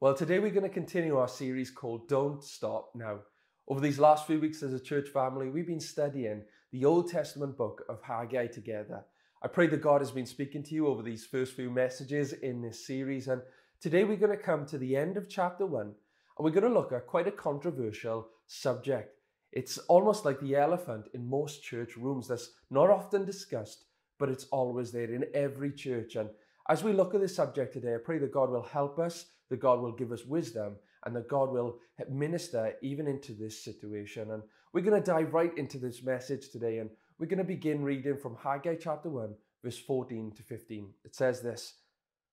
Well, today we're going to continue our series called Don't Stop Now. Over these last few weeks as a church family, we've been studying the Old Testament book of Haggai together. I pray that God has been speaking to you over these first few messages in this series. And today we're going to come to the end of chapter one and we're going to look at quite a controversial subject. It's almost like the elephant in most church rooms that's not often discussed, but it's always there in every church. And as we look at this subject today, I pray that God will help us, that God will give us wisdom, and that God will minister even into this situation. And we're going to dive right into this message today, and we're going to begin reading from Haggai chapter 1, verse 14 to 15. It says this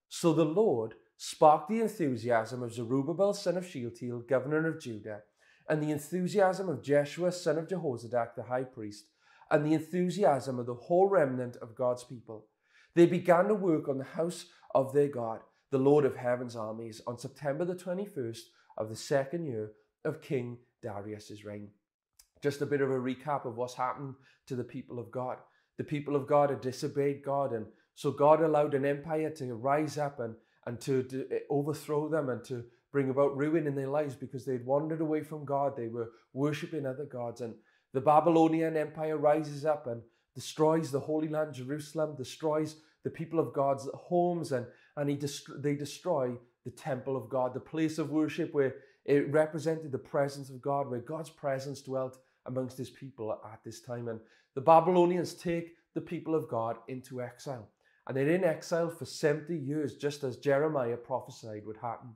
So the Lord sparked the enthusiasm of Zerubbabel, son of Shealtiel, governor of Judah, and the enthusiasm of Jeshua, son of Jehozadak, the high priest, and the enthusiasm of the whole remnant of God's people. They began to work on the house of their God, the Lord of heaven's armies, on September the 21st of the second year of King Darius's reign. Just a bit of a recap of what's happened to the people of God. The people of God had disobeyed God, and so God allowed an empire to rise up and, and to, to eh, overthrow them and to bring about ruin in their lives because they'd wandered away from God. They were worshipping other gods. And the Babylonian Empire rises up and destroys the Holy Land, Jerusalem, destroys the people of God's homes, and, and he dest- they destroy the temple of God, the place of worship where it represented the presence of God, where God's presence dwelt amongst his people at this time. And the Babylonians take the people of God into exile. And they're in exile for 70 years, just as Jeremiah prophesied would happen.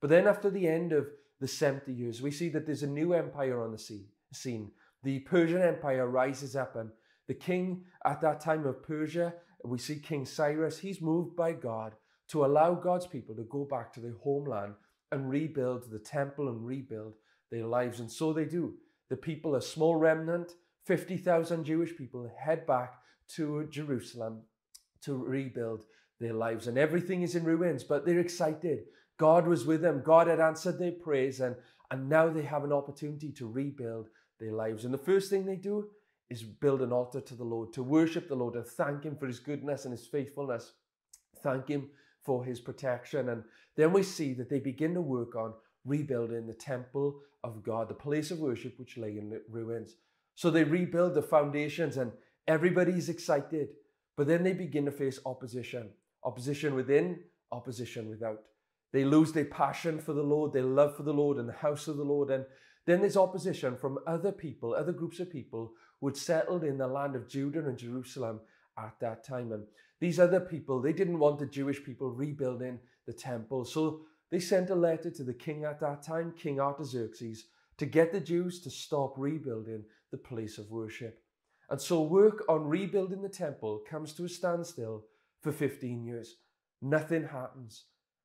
But then, after the end of the 70 years, we see that there's a new empire on the scene. The Persian Empire rises up, and the king at that time of Persia, we see King Cyrus, he's moved by God to allow God's people to go back to their homeland and rebuild the temple and rebuild their lives. And so they do. The people, a small remnant, 50,000 Jewish people, head back to Jerusalem to rebuild their lives. And everything is in ruins, but they're excited. God was with them. God had answered their prayers, and, and now they have an opportunity to rebuild their lives. And the first thing they do is build an altar to the Lord, to worship the Lord and thank Him for His goodness and His faithfulness. Thank Him for His protection. And then we see that they begin to work on rebuilding the temple of God, the place of worship which lay in ruins. So they rebuild the foundations and everybody's excited. But then they begin to face opposition opposition within, opposition without. They lose their passion for the Lord, their love for the Lord and the house of the Lord. And then there's opposition from other people, other groups of people who had settled in the land of Judah and Jerusalem at that time. And these other people, they didn't want the Jewish people rebuilding the temple. So they sent a letter to the king at that time, King Artaxerxes, to get the Jews to stop rebuilding the place of worship. And so work on rebuilding the temple comes to a standstill for 15 years. Nothing happens.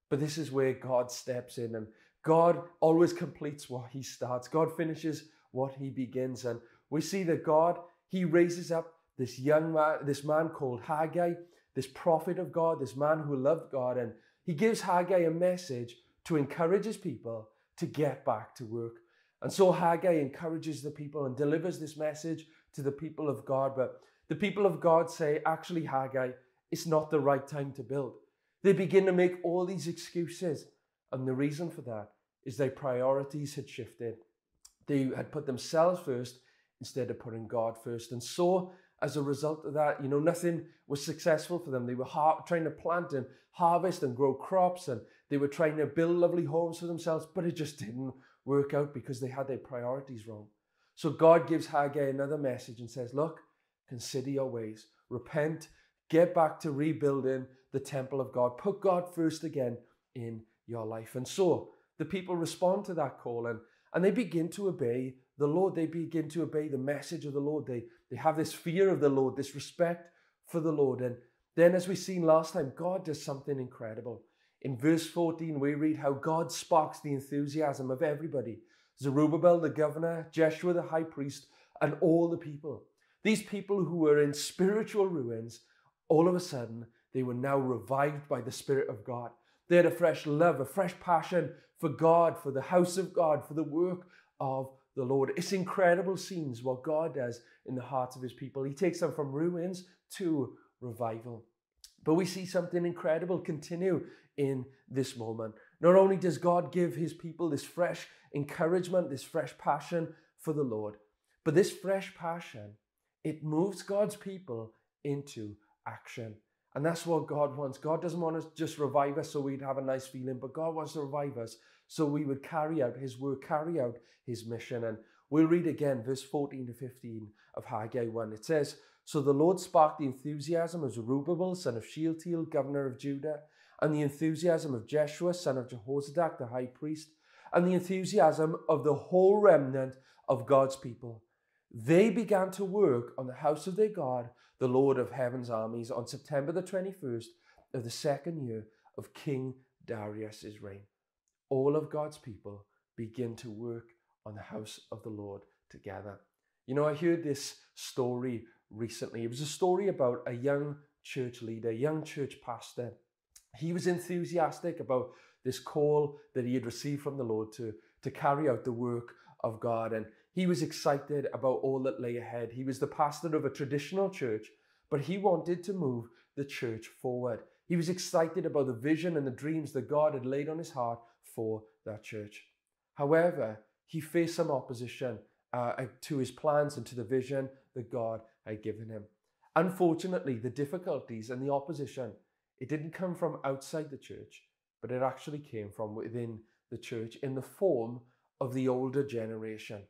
But this is where God steps in and God always completes what he starts. God finishes what he begins. And we see that God, he raises up this young man, this man called Haggai, this prophet of God, this man who loved God. And he gives Haggai a message to encourage his people to get back to work. And so Haggai encourages the people and delivers this message to the people of God. But the people of God say, actually, Haggai, it's not the right time to build. They begin to make all these excuses. And the reason for that is their priorities had shifted. They had put themselves first instead of putting God first. And so, as a result of that, you know, nothing was successful for them. They were har- trying to plant and harvest and grow crops, and they were trying to build lovely homes for themselves, but it just didn't work out because they had their priorities wrong. So, God gives Haggai another message and says, Look, consider your ways, repent, get back to rebuilding the temple of God, put God first again in your life. And so the people respond to that call and, and they begin to obey the Lord. They begin to obey the message of the Lord. They, they have this fear of the Lord, this respect for the Lord. And then, as we seen last time, God does something incredible. In verse 14, we read how God sparks the enthusiasm of everybody Zerubbabel, the governor, Jeshua, the high priest, and all the people. These people who were in spiritual ruins, all of a sudden, they were now revived by the Spirit of God. They had a fresh love, a fresh passion for God, for the house of God, for the work of the Lord. It's incredible scenes what God does in the hearts of his people. He takes them from ruins to revival. But we see something incredible continue in this moment. Not only does God give his people this fresh encouragement, this fresh passion for the Lord, but this fresh passion, it moves God's people into action. And that's what God wants. God doesn't want to just revive us so we'd have a nice feeling, but God wants to revive us so we would carry out his work, carry out his mission. And we'll read again verse 14 to 15 of Haggai 1. It says, So the Lord sparked the enthusiasm of Zerubbabel, son of Shealtiel, governor of Judah, and the enthusiasm of Jeshua, son of Jehozadak, the high priest, and the enthusiasm of the whole remnant of God's people. They began to work on the house of their God, the Lord of heaven's armies, on September the 21st of the second year of King Darius's reign. All of God's people begin to work on the house of the Lord together. You know, I heard this story recently. It was a story about a young church leader, young church pastor. He was enthusiastic about this call that he had received from the Lord to, to carry out the work of God. And he was excited about all that lay ahead. He was the pastor of a traditional church, but he wanted to move the church forward. He was excited about the vision and the dreams that God had laid on his heart for that church. However, he faced some opposition uh, to his plans and to the vision that God had given him. Unfortunately, the difficulties and the opposition, it didn't come from outside the church, but it actually came from within the church in the form of the older generation.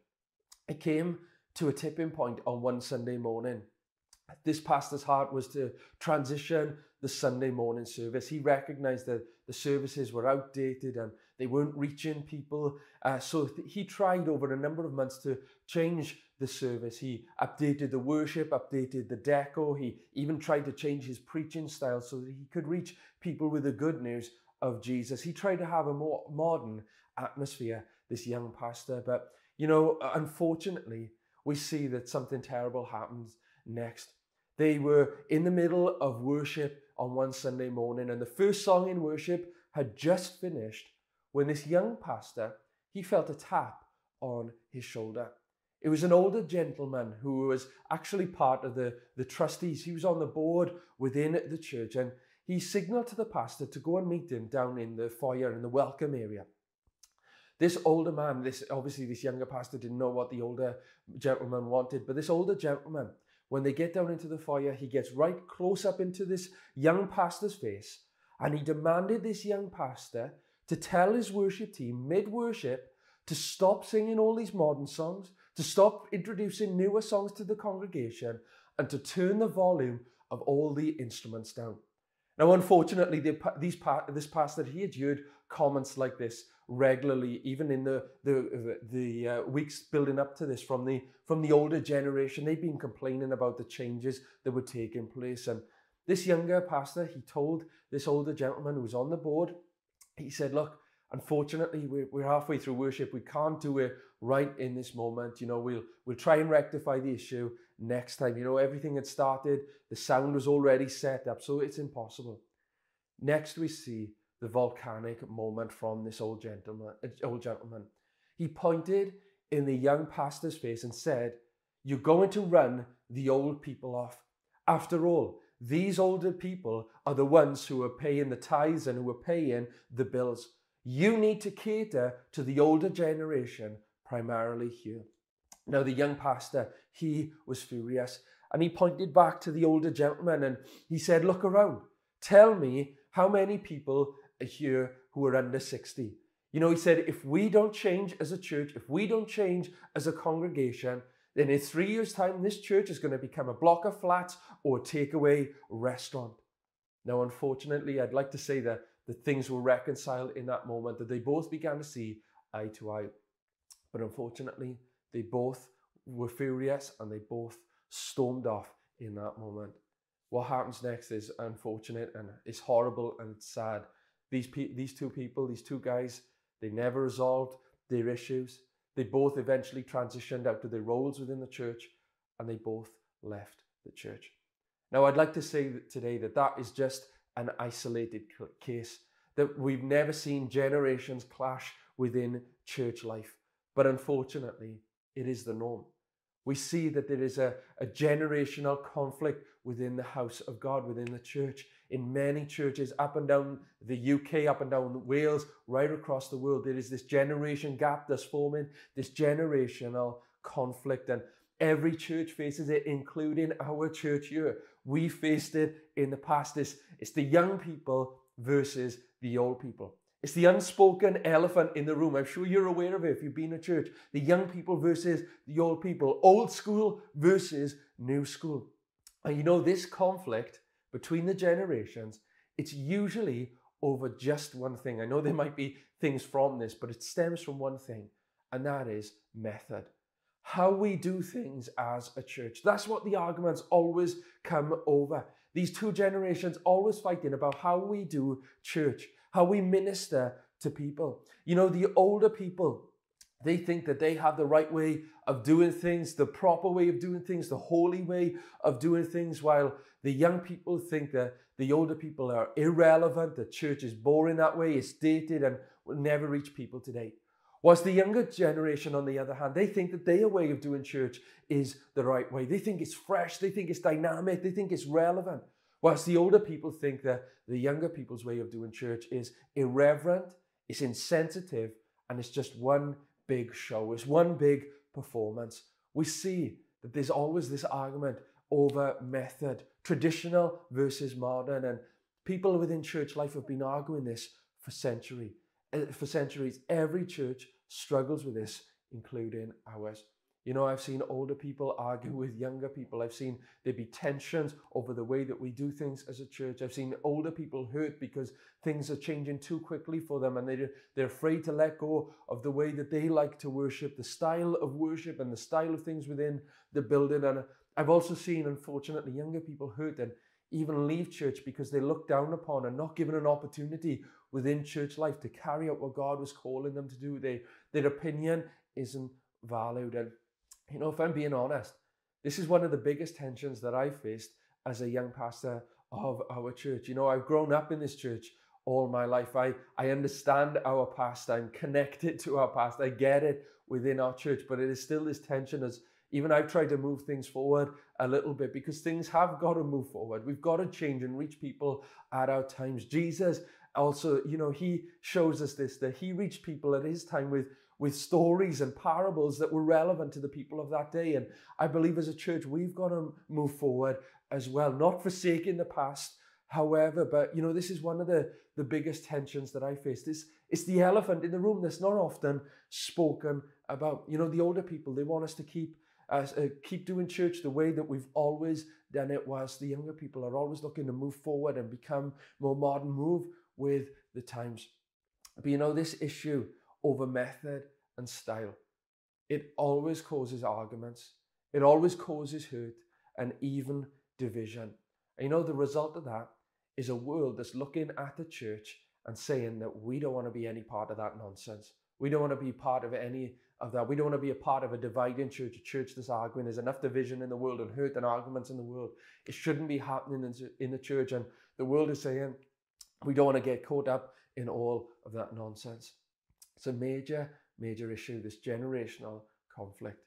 It came to a tipping point on one Sunday morning. This pastor's heart was to transition the Sunday morning service. He recognized that the services were outdated and they weren't reaching people. Uh, so he tried over a number of months to change the service. He updated the worship, updated the deco. He even tried to change his preaching style so that he could reach people with the good news of Jesus. He tried to have a more modern atmosphere, this young pastor. But, you know, unfortunately, we see that something terrible happens next. They were in the middle of worship on one Sunday morning, and the first song in worship had just finished when this young pastor he felt a tap on his shoulder. It was an older gentleman who was actually part of the, the trustees. He was on the board within the church and he signaled to the pastor to go and meet him down in the foyer in the welcome area. This older man, this obviously this younger pastor didn't know what the older gentleman wanted, but this older gentleman, when they get down into the foyer, he gets right close up into this young pastor's face and he demanded this young pastor to tell his worship team mid worship to stop singing all these modern songs, to stop introducing newer songs to the congregation, and to turn the volume of all the instruments down. Now, unfortunately, the, these, this pastor, he had heard comments like this regularly, even in the, the, the uh, weeks building up to this from the, from the older generation. They've been complaining about the changes that were taking place. And this younger pastor, he told this older gentleman who was on the board, he said, Look, unfortunately, we're, we're halfway through worship. We can't do it right in this moment. You know, we'll, we'll try and rectify the issue next time. You know, everything had started, the sound was already set up, so it's impossible. Next, we see the volcanic moment from this old gentleman. Uh, old gentleman. He pointed in the young pastor's face and said, You're going to run the old people off. After all, these older people are the ones who are paying the tithes and who are paying the bills. You need to cater to the older generation primarily here. Now, the young pastor, he was furious and he pointed back to the older gentleman and he said, Look around. Tell me how many people here who are under 60. You know, he said, if we don't change as a church, if we don't change as a congregation, then in three years' time, this church is going to become a block of flats or takeaway restaurant. Now, unfortunately, I'd like to say that, that things were reconciled in that moment, that they both began to see eye to eye. But unfortunately, they both were furious and they both stormed off in that moment. What happens next is unfortunate and it's horrible and sad. These, pe- these two people, these two guys, they never resolved their issues. They both eventually transitioned out to their roles within the church and they both left the church. Now, I'd like to say today that that is just an isolated case, that we've never seen generations clash within church life. But unfortunately, it is the norm. We see that there is a, a generational conflict within the house of God, within the church. In many churches up and down the UK, up and down Wales, right across the world. There is this generation gap that's forming, this generational conflict. And every church faces it, including our church here. We faced it in the past. It's, it's the young people versus the old people. It's the unspoken elephant in the room. I'm sure you're aware of it if you've been at church. The young people versus the old people. Old school versus new school. And you know, this conflict between the generations, it's usually over just one thing. I know there might be things from this, but it stems from one thing, and that is method. How we do things as a church. That's what the arguments always come over. These two generations always fighting about how we do church, how we minister to people. You know, the older people, they think that they have the right way of doing things, the proper way of doing things, the holy way of doing things, while the young people think that the older people are irrelevant, the church is boring that way, it's dated, and will never reach people today. Whilst the younger generation, on the other hand, they think that their way of doing church is the right way. They think it's fresh, they think it's dynamic, they think it's relevant. Whilst the older people think that the younger people's way of doing church is irreverent, it's insensitive, and it's just one big show, it's one big performance. We see that there's always this argument over method, traditional versus modern, and people within church life have been arguing this for century, eh, for centuries. Every church struggles with this, including ours. You know, I've seen older people argue with younger people. I've seen there be tensions over the way that we do things as a church. I've seen older people hurt because things are changing too quickly for them and they're, they're afraid to let go of the way that they like to worship, the style of worship and the style of things within the building. And I've also seen, unfortunately, younger people hurt and even leave church because they look down upon and not given an opportunity within church life to carry out what God was calling them to do. They, their opinion isn't valued. And you know, if I'm being honest, this is one of the biggest tensions that I faced as a young pastor of our church. You know, I've grown up in this church all my life. I, I understand our past. I'm connected to our past. I get it within our church, but it is still this tension as even I've tried to move things forward a little bit because things have got to move forward. We've got to change and reach people at our times. Jesus also, you know, he shows us this that he reached people at his time with with stories and parables that were relevant to the people of that day. And I believe as a church, we've got to move forward as well, not forsaking the past, however, but you know, this is one of the, the biggest tensions that I face. This it's the elephant in the room that's not often spoken about. You know, the older people, they want us to keep uh, uh, keep doing church the way that we've always done it, whilst the younger people are always looking to move forward and become more modern, move with the times. But you know, this issue over method and style. It always causes arguments, it always causes hurt and even division. And you know, the result of that is a world that's looking at the church and saying that we don't want to be any part of that nonsense. We don't want to be part of any of that. We don't want to be a part of a dividing church, a church that's arguing. There's enough division in the world and hurt and arguments in the world. It shouldn't be happening in the church. And the world is saying we don't want to get caught up in all of that nonsense. It's a major, major issue, this generational conflict.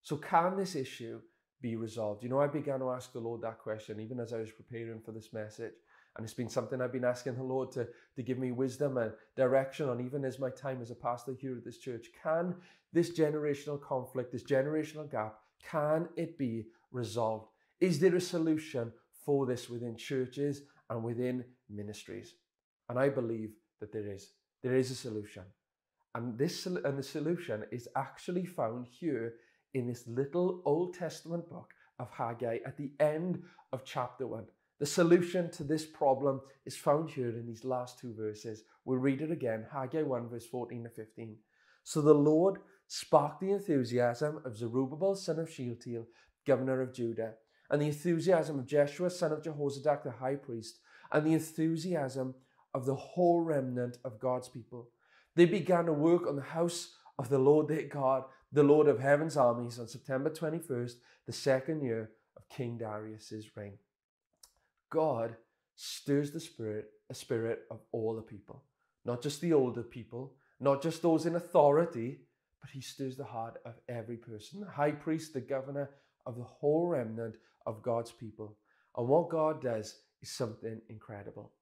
So, can this issue be resolved? You know, I began to ask the Lord that question even as I was preparing for this message. And it's been something I've been asking the Lord to, to give me wisdom and direction on, even as my time as a pastor here at this church. Can this generational conflict, this generational gap, can it be resolved? Is there a solution for this within churches and within ministries? And I believe that there is. There is a solution. And this and the solution is actually found here in this little Old Testament book of Haggai at the end of chapter 1. The solution to this problem is found here in these last two verses. We'll read it again Haggai 1, verse 14 to 15. So the Lord sparked the enthusiasm of Zerubbabel, son of Shealtiel, governor of Judah, and the enthusiasm of Jeshua, son of Jehozadak, the high priest, and the enthusiasm of the whole remnant of God's people. They began to work on the house of the Lord their God, the Lord of heaven's armies, on September 21st, the second year of King Darius's reign. God stirs the spirit, a spirit of all the people, not just the older people, not just those in authority, but he stirs the heart of every person, the high priest, the governor of the whole remnant of God's people. And what God does is something incredible.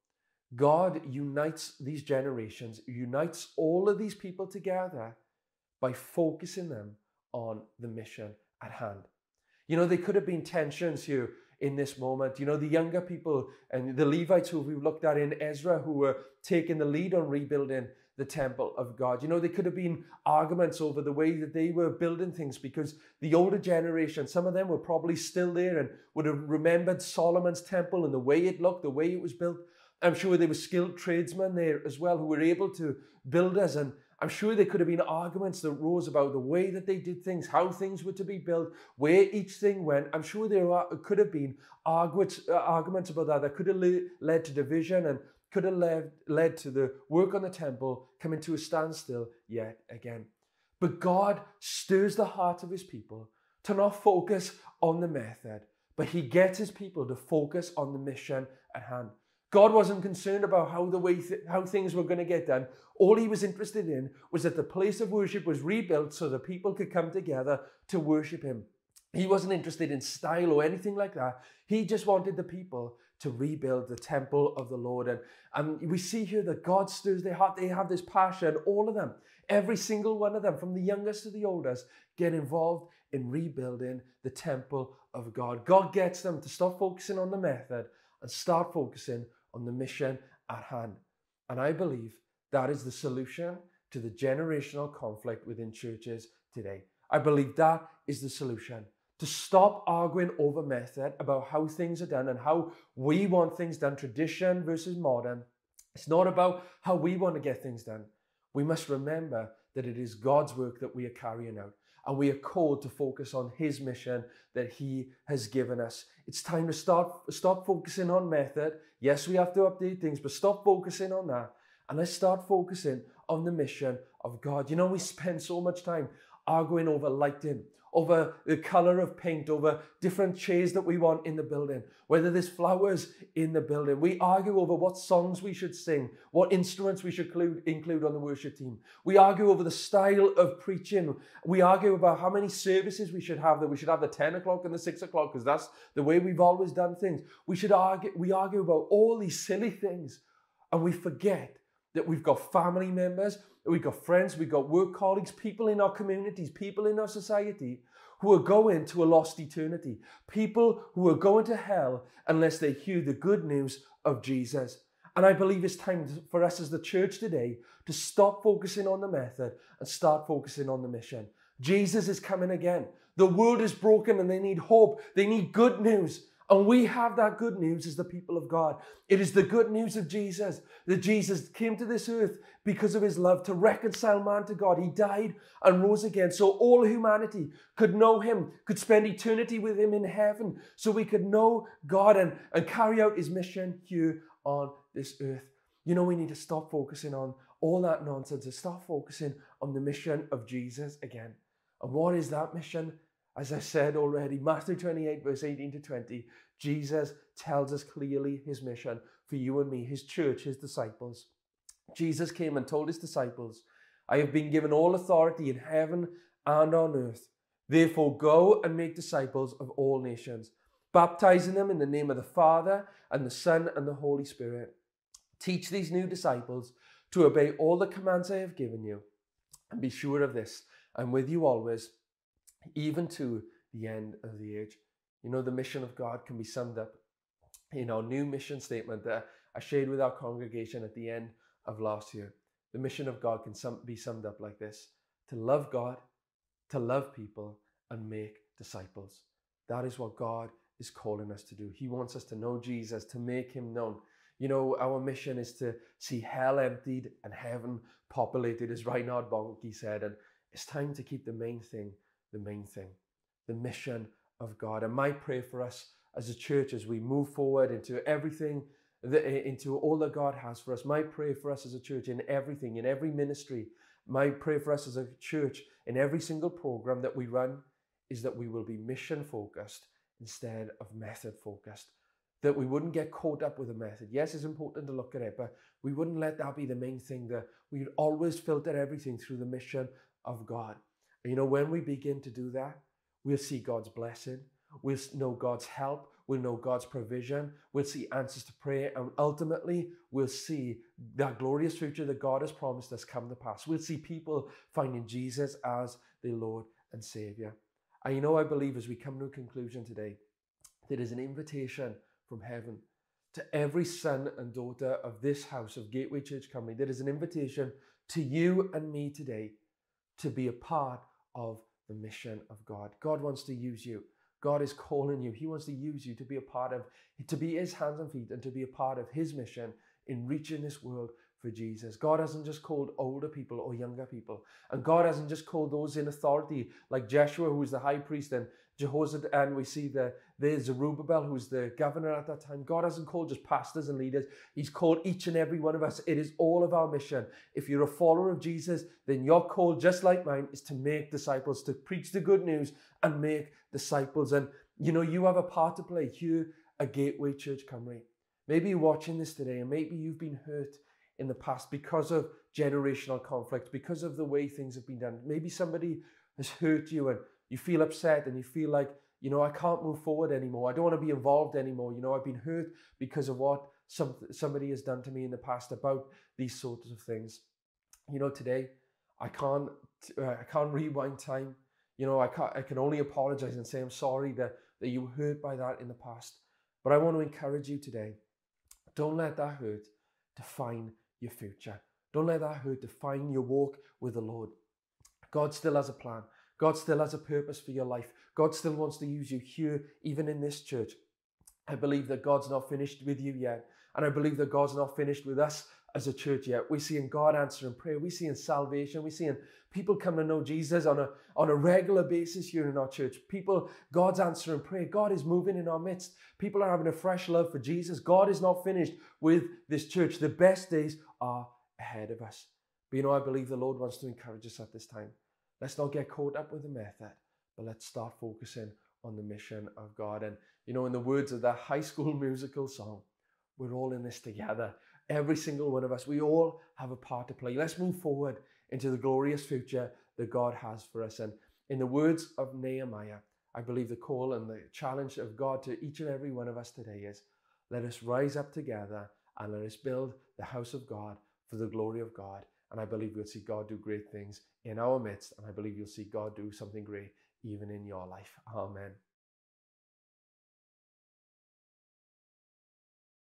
God unites these generations, unites all of these people together by focusing them on the mission at hand. You know, there could have been tensions here in this moment. You know, the younger people and the Levites who we've looked at in Ezra who were taking the lead on rebuilding the temple of God. You know, there could have been arguments over the way that they were building things because the older generation, some of them were probably still there and would have remembered Solomon's temple and the way it looked, the way it was built. I'm sure there were skilled tradesmen there as well who were able to build us. And I'm sure there could have been arguments that rose about the way that they did things, how things were to be built, where each thing went. I'm sure there could have been arguments, uh, arguments about that that could have led to division and could have led, led to the work on the temple coming to a standstill yet again. But God stirs the heart of his people to not focus on the method, but he gets his people to focus on the mission at hand. God wasn't concerned about how the way th- how things were going to get done. All he was interested in was that the place of worship was rebuilt so the people could come together to worship him. He wasn't interested in style or anything like that. He just wanted the people to rebuild the temple of the Lord. And, and we see here that God stirs their heart. They have this passion, all of them, every single one of them, from the youngest to the oldest, get involved in rebuilding the temple of God. God gets them to stop focusing on the method and start focusing on the mission at hand. And I believe that is the solution to the generational conflict within churches today. I believe that is the solution. To stop arguing over method about how things are done and how we want things done, tradition versus modern. It's not about how we want to get things done. We must remember that it is God's work that we are carrying out and we are called to focus on his mission that he has given us. It's time to start stop focusing on method. Yes, we have to update things, but stop focusing on that and let's start focusing on the mission of God. You know, we spend so much time arguing over lighting, over the color of paint, over different chairs that we want in the building, whether there's flowers in the building. We argue over what songs we should sing, what instruments we should include, on the worship team. We argue over the style of preaching. We argue about how many services we should have, that we should have the 10 o'clock and the 6 o'clock, because that's the way we've always done things. We should argue, we argue about all these silly things, and we forget that we've got family members We've got friends, we've got work colleagues, people in our communities, people in our society who are going to a lost eternity. People who are going to hell unless they hear the good news of Jesus. And I believe it's time for us as the church today to stop focusing on the method and start focusing on the mission. Jesus is coming again. The world is broken and they need hope. They need good news. And we have that good news as the people of God. It is the good news of Jesus that Jesus came to this earth because of his love to reconcile man to God. He died and rose again so all humanity could know him, could spend eternity with him in heaven, so we could know God and, and carry out his mission here on this earth. You know, we need to stop focusing on all that nonsense and start focusing on the mission of Jesus again. And what is that mission? As I said already, Matthew 28, verse 18 to 20, Jesus tells us clearly his mission for you and me, his church, his disciples. Jesus came and told his disciples, I have been given all authority in heaven and on earth. Therefore, go and make disciples of all nations, baptizing them in the name of the Father and the Son and the Holy Spirit. Teach these new disciples to obey all the commands I have given you. And be sure of this, I'm with you always even to the end of the age. You know, the mission of God can be summed up in our new mission statement that I shared with our congregation at the end of last year. The mission of God can sum, be summed up like this to love God, to love people, and make disciples. That is what God is calling us to do. He wants us to know Jesus, to make him known. You know, our mission is to see hell emptied and heaven populated, as Reinhard Bonnke said. And it's time to keep the main thing the main thing, the mission of God. And my prayer for us as a church as we move forward into everything, that, into all that God has for us, my prayer for us as a church in everything, in every ministry, my prayer for us as a church in every single program that we run is that we will be mission focused instead of method focused. That we wouldn't get caught up with a method. Yes, it's important to look at it, but we wouldn't let that be the main thing. That we'd always filter everything through the mission of God. You know, when we begin to do that, we'll see God's blessing, we'll know God's help, we'll know God's provision, we'll see answers to prayer, and ultimately we'll see that glorious future that God has promised us come to pass. We'll see people finding Jesus as their Lord and Savior. And you know, I believe as we come to a conclusion today, there is an invitation from heaven to every son and daughter of this house of Gateway Church Cymru. There is an invitation to you and me today to be a part of the mission of God. God wants to use you. God is calling you. He wants to use you to be a part of, to be his hands and feet and to be a part of his mission in reaching this world for Jesus. God hasn't just called older people or younger people. And God hasn't just called those in authority like Joshua, who was the high priest, and Jehoshaphat, and we see the there's Zerubbabel, who's the governor at that time. God hasn't called just pastors and leaders. He's called each and every one of us. It is all of our mission. If you're a follower of Jesus, then your call, just like mine, is to make disciples, to preach the good news and make disciples. And you know, you have a part to play here at Gateway Church Cymru. Maybe you're watching this today and maybe you've been hurt in the past because of generational conflict, because of the way things have been done. Maybe somebody has hurt you and you feel upset and you feel like, you know, I can't move forward anymore. I don't want to be involved anymore. You know, I've been hurt because of what some, somebody has done to me in the past about these sorts of things. You know, today I can't uh, I can't rewind time. You know, I can't I can only apologize and say I'm sorry that that you were hurt by that in the past. But I want to encourage you today. Don't let that hurt define your future. Don't let that hurt define your walk with the Lord. God still has a plan. God still has a purpose for your life. God still wants to use you here, even in this church. I believe that God's not finished with you yet. And I believe that God's not finished with us as a church yet. We're seeing God answering prayer. We're seeing salvation. We're seeing people come to know Jesus on a, on a regular basis here in our church. People, God's answering prayer. God is moving in our midst. People are having a fresh love for Jesus. God is not finished with this church. The best days are ahead of us. But you know, I believe the Lord wants to encourage us at this time. Let's not get caught up with the method, but let's start focusing on the mission of God. And, you know, in the words of that high school musical song, we're all in this together. Every single one of us, we all have a part to play. Let's move forward into the glorious future that God has for us. And in the words of Nehemiah, I believe the call and the challenge of God to each and every one of us today is let us rise up together and let us build the house of God for the glory of God. And I believe we'll see God do great things in our midst. And I believe you'll see God do something great even in your life. Amen.